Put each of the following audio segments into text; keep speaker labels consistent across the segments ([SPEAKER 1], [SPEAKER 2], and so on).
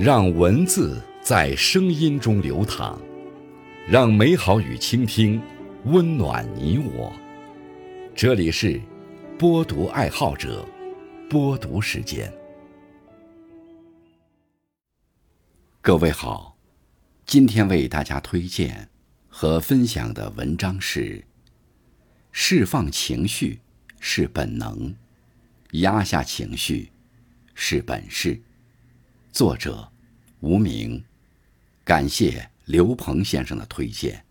[SPEAKER 1] 让文字在声音中流淌，让美好与倾听温暖你我。这里是播读爱好者播读时间。各位好，今天为大家推荐和分享的文章是：释放情绪是本能，压下情绪是本事。作者。无名，感谢刘鹏先生的推荐。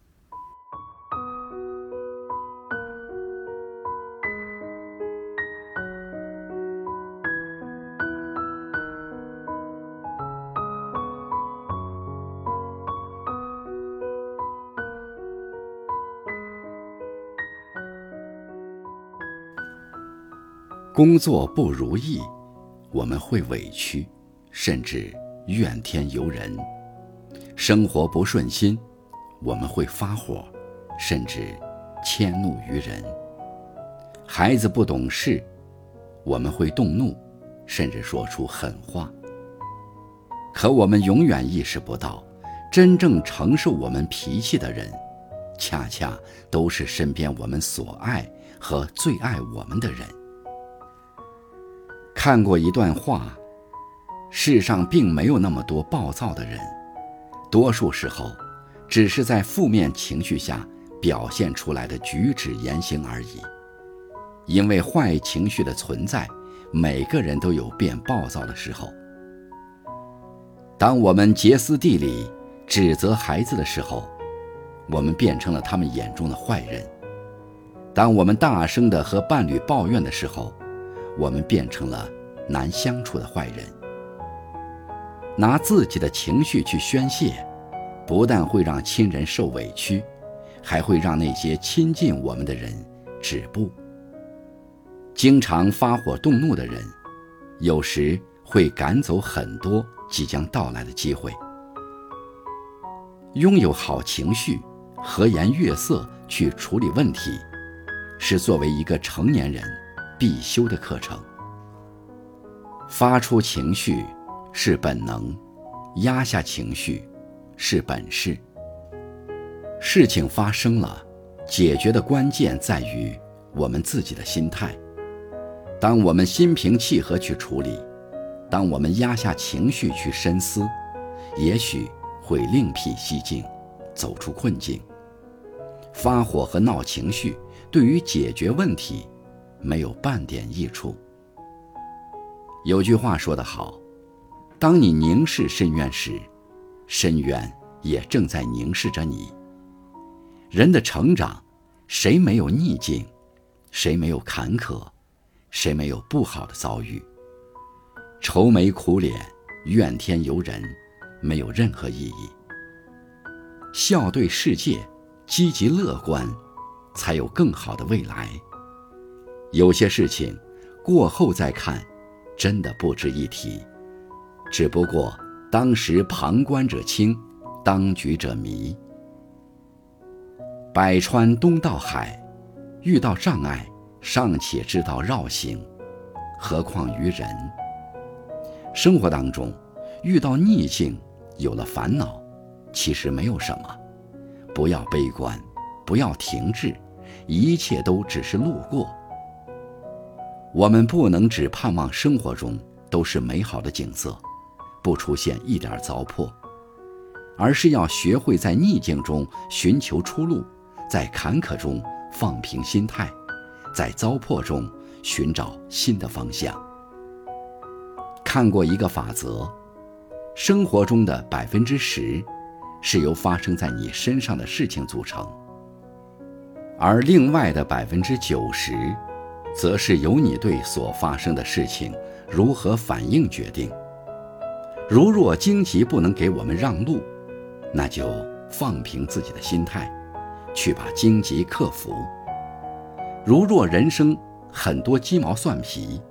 [SPEAKER 1] 工作不如意，我们会委屈，甚至。怨天尤人，生活不顺心，我们会发火，甚至迁怒于人；孩子不懂事，我们会动怒，甚至说出狠话。可我们永远意识不到，真正承受我们脾气的人，恰恰都是身边我们所爱和最爱我们的人。看过一段话。世上并没有那么多暴躁的人，多数时候，只是在负面情绪下表现出来的举止言行而已。因为坏情绪的存在，每个人都有变暴躁的时候。当我们歇斯底里指责孩子的时候，我们变成了他们眼中的坏人；当我们大声地和伴侣抱怨的时候，我们变成了难相处的坏人。拿自己的情绪去宣泄，不但会让亲人受委屈，还会让那些亲近我们的人止步。经常发火动怒的人，有时会赶走很多即将到来的机会。拥有好情绪，和颜悦色去处理问题，是作为一个成年人必修的课程。发出情绪。是本能，压下情绪是本事。事情发生了，解决的关键在于我们自己的心态。当我们心平气和去处理，当我们压下情绪去深思，也许会另辟蹊径，走出困境。发火和闹情绪对于解决问题没有半点益处。有句话说得好。当你凝视深渊时，深渊也正在凝视着你。人的成长，谁没有逆境？谁没有坎坷？谁没有不好的遭遇？愁眉苦脸、怨天尤人，没有任何意义。笑对世界，积极乐观，才有更好的未来。有些事情，过后再看，真的不值一提。只不过当时旁观者清，当局者迷。百川东到海，遇到障碍尚且知道绕行，何况于人？生活当中遇到逆境，有了烦恼，其实没有什么。不要悲观，不要停滞，一切都只是路过。我们不能只盼望生活中都是美好的景色。不出现一点糟粕，而是要学会在逆境中寻求出路，在坎坷中放平心态，在糟粕中寻找新的方向。看过一个法则：生活中的百分之十是由发生在你身上的事情组成，而另外的百分之九十，则是由你对所发生的事情如何反应决定。如若荆棘不能给我们让路，那就放平自己的心态，去把荆棘克服；如若人生很多鸡毛蒜皮，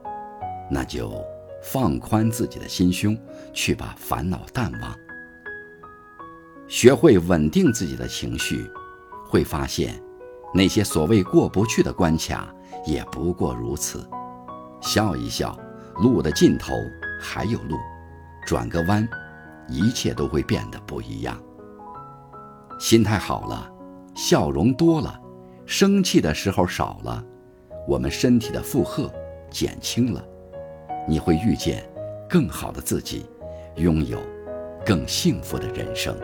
[SPEAKER 1] 那就放宽自己的心胸，去把烦恼淡忘。学会稳定自己的情绪，会发现，那些所谓过不去的关卡，也不过如此。笑一笑，路的尽头还有路。转个弯，一切都会变得不一样。心态好了，笑容多了，生气的时候少了，我们身体的负荷减轻了，你会遇见更好的自己，拥有更幸福的人生。